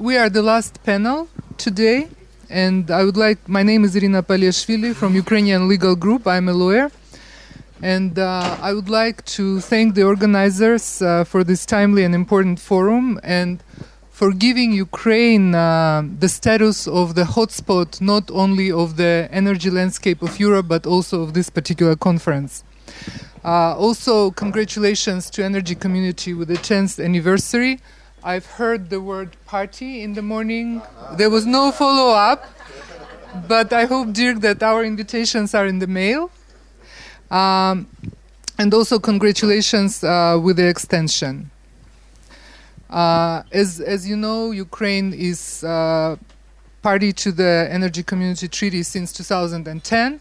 we are the last panel today, and I would like. My name is Irina Paliashvili from Ukrainian Legal Group. I'm a lawyer, and uh, I would like to thank the organizers uh, for this timely and important forum and for giving Ukraine uh, the status of the hotspot, not only of the energy landscape of Europe, but also of this particular conference. Uh, also, congratulations to energy community with the 10th anniversary. I've heard the word party in the morning. There was no follow up, but I hope, Dirk, that our invitations are in the mail. Um, and also, congratulations uh, with the extension. Uh, as, as you know, Ukraine is uh, party to the Energy Community Treaty since 2010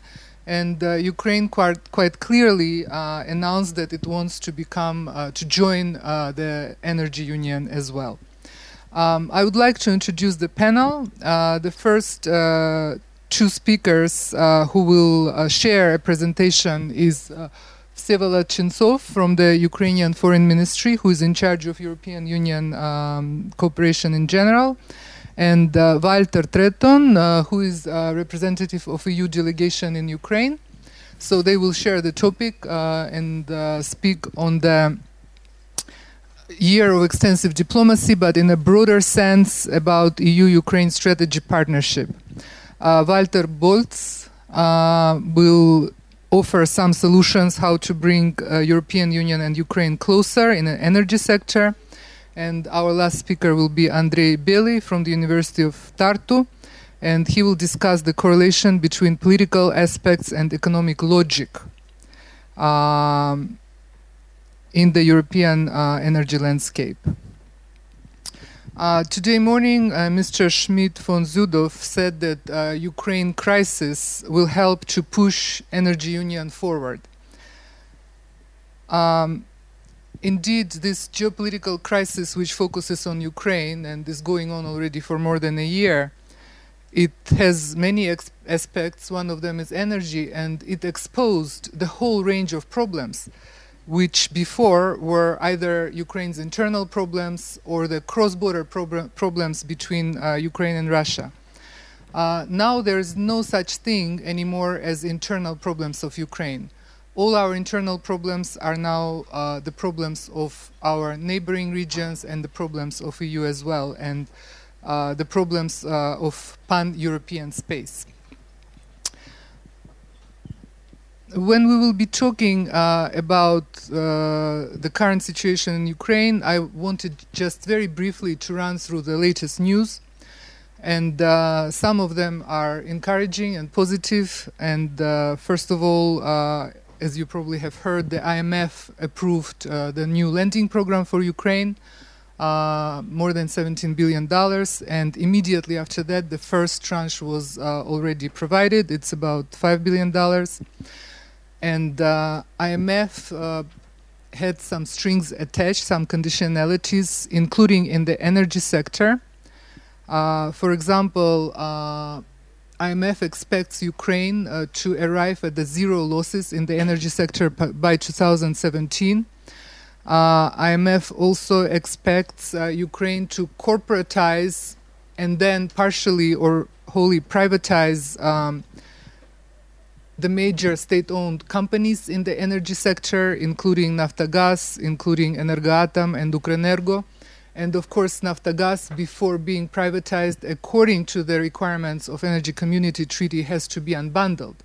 and uh, Ukraine quite, quite clearly uh, announced that it wants to become uh, to join uh, the energy union as well. Um, I would like to introduce the panel. Uh, the first uh, two speakers who will share a presentation is. Vsevolod Chentsov from the Ukrainian Foreign Ministry, who is in charge of European Union um, cooperation in general, and uh, Walter Treton, uh, who is a representative of EU delegation in Ukraine. So they will share the topic uh, and speak on the year of extensive diplomacy, but in a broader sense about EU-Ukraine strategy partnership. Walter Boltz will offer some solutions how to bring uh, European Union and Ukraine closer in the energy sector. And our last speaker will be Andrei Belyi from the University of Tartu. And he will discuss the correlation between political aspects and economic logic um, in the European uh, energy landscape. Uh, today morning, uh, Mr. Schmidt von Sydow said that uh, Ukraine crisis will help to push energy union forward. Um, indeed, this geopolitical crisis, which focuses on Ukraine and is going on already for more than a year, it has many aspects. One of them is energy, and it exposed the whole range of problems, which before were either Ukraine's internal problems or the cross border prob- problems between uh, Ukraine and Russia. Uh, now there is no such thing anymore as internal problems of Ukraine all our internal problems are now uh, the problems of our neighboring regions and the problems of EU as well, and uh, the problems uh, of pan-European space. When we will be talking uh, about uh, the current situation in Ukraine, I wanted just very briefly to run through the latest news and uh, some of them are encouraging and positive. And uh, first of all, uh, as you probably have heard, the IMF approved uh, the new lending program for Ukraine, uh, more than $17 billion. And immediately after that, the first tranche was uh, already provided. It's about $5 billion. And uh, IMF uh, had some strings attached, some conditionalities, including in the energy sector. For example, IMF expects Ukraine uh, to arrive at the zero losses in the energy sector by 2017. Uh, IMF also expects uh, Ukraine to corporatize and then partially or wholly privatize um, the major state owned companies in the energy sector, including Naftogaz, including Energoatom and Ukrenergo and of course Naftogaz before being privatized according to the requirements of energy community treaty has to be unbundled.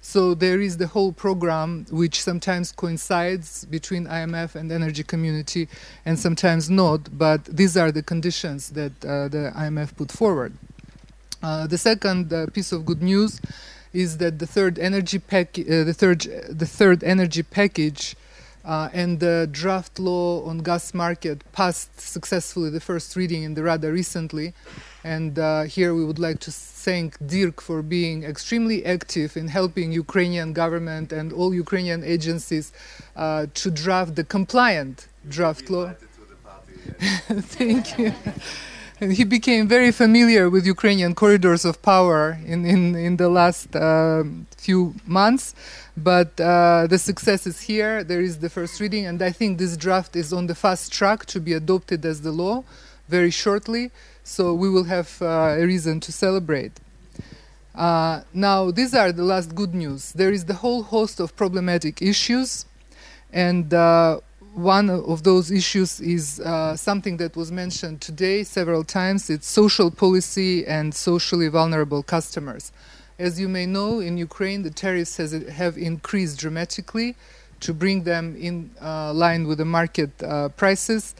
So there is the whole program which sometimes coincides between IMF and energy community and sometimes not but these are the conditions that uh, the IMF put forward. Uh, the second uh, piece of good news is that the third energy pack uh, the third the third energy package uh, and the draft law on gas market passed successfully the first reading in the Rada recently. And uh, here we would like to thank Dirk for being extremely active in helping Ukrainian government and all Ukrainian agencies uh, to draft the compliant draft law. thank you. And he became very familiar with Ukrainian corridors of power in, in, in the last uh, few months. But uh, the success is here. There is the first reading, and I think this draft is on the fast track to be adopted as the law very shortly, so we will have uh, a reason to celebrate. Uh, now, these are the last good news. There is the whole host of problematic issues, and uh, one of those issues is uh, something that was mentioned today several times. It's social policy and socially vulnerable customers. As you may know, in Ukraine, the tariffs has, have increased dramatically to bring them in uh, line with the market uh, prices.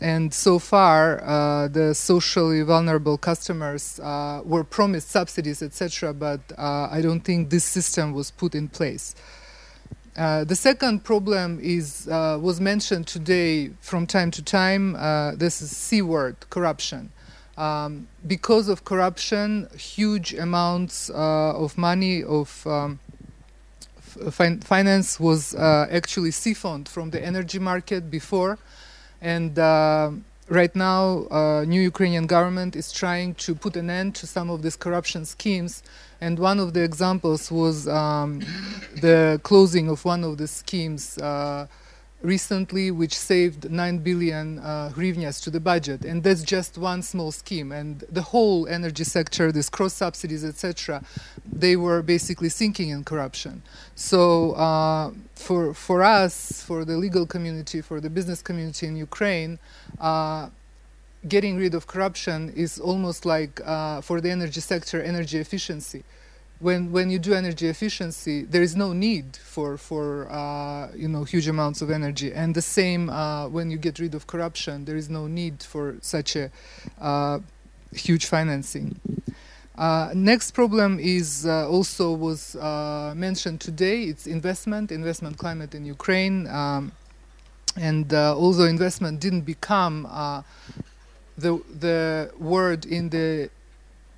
And so far, uh, the socially vulnerable customers uh, were promised subsidies, etc., but uh, I don't think this system was put in place. Uh, the second problem is uh, was mentioned today from time to time. Uh, this is C word, corruption. Um, because of corruption, huge amounts of money of um, fin- finance was actually siphoned from the energy market before and uh, right now, uh, new Ukrainian government is trying to put an end to some of these corruption schemes. And one of the examples was um, the closing of one of the schemes uh, recently, which saved 9 billion uh, hryvnias to the budget. And that's just one small scheme. And the whole energy sector, these cross subsidies, etc., they were basically sinking in corruption. So uh, for, for us, for the legal community, for the business community in Ukraine, uh, getting rid of corruption is almost like uh, for the energy sector, energy efficiency when when you do energy efficiency, there is no need for for uh, you know huge amounts of energy, and the same uh, when you get rid of corruption, there is no need for such a uh, huge financing. Uh, next problem is uh, also was uh, mentioned today. It's investment, investment climate in Ukraine, um, and although investment didn't become the the word in the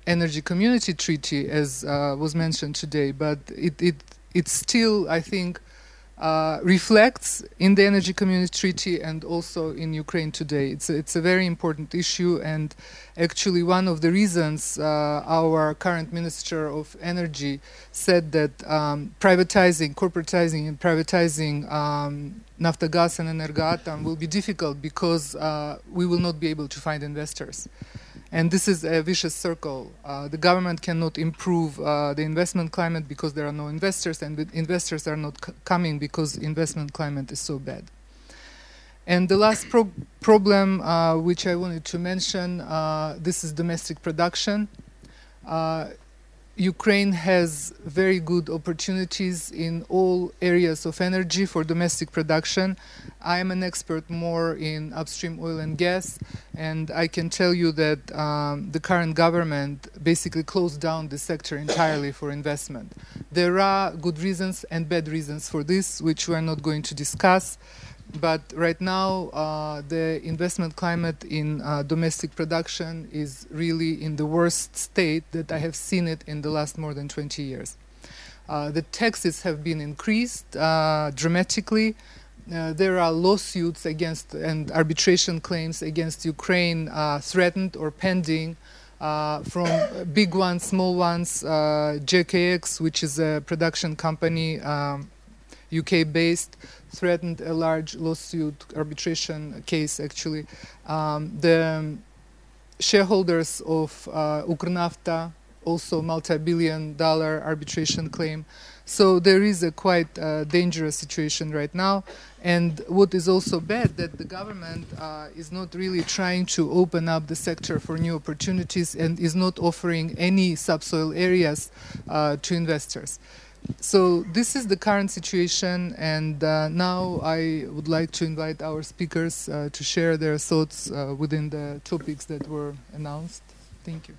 energy community treaty, as uh, was mentioned today, but it, it, it still, I think, uh, reflects in the energy community treaty and also in Ukraine today. It's a, it's a very important issue, and actually, one of the reasons uh, our current Minister of Energy said that um, privatizing, corporatizing, and privatizing um, Naftogaz and Energoatom will be difficult because uh, we will not be able to find investors. And this is a vicious circle. Uh, the government cannot improve uh, the investment climate because there are no investors, and investors are not c- coming because investment climate is so bad. And the last pro- problem uh, which I wanted to mention, uh, this is domestic production. Ukraine has very good opportunities in all areas of energy for domestic production. I am an expert more in upstream oil and gas, and I can tell you that um, the current government basically closed down the sector entirely for investment. There are good reasons and bad reasons for this, which we are not going to discuss but right now uh, the investment climate in uh, domestic production is really in the worst state that I have seen it in the last more than 20 years. Uh, the taxes have been increased uh, dramatically. Uh, there are lawsuits against and arbitration claims against Ukraine uh, threatened or pending. from big ones, small ones, JKX, which is a production company um, UK based, threatened a large lawsuit arbitration case actually. Um, the shareholders of uh, Ukrnafta also multi-billion dollar arbitration claim. So there is a quite uh, dangerous situation right now. And what is also bad that the government uh, is not really trying to open up the sector for new opportunities and is not offering any subsoil areas uh, to investors. So this is the current situation, and uh, now I would like to invite our speakers uh, to share their thoughts uh, within the topics that were announced. Thank you.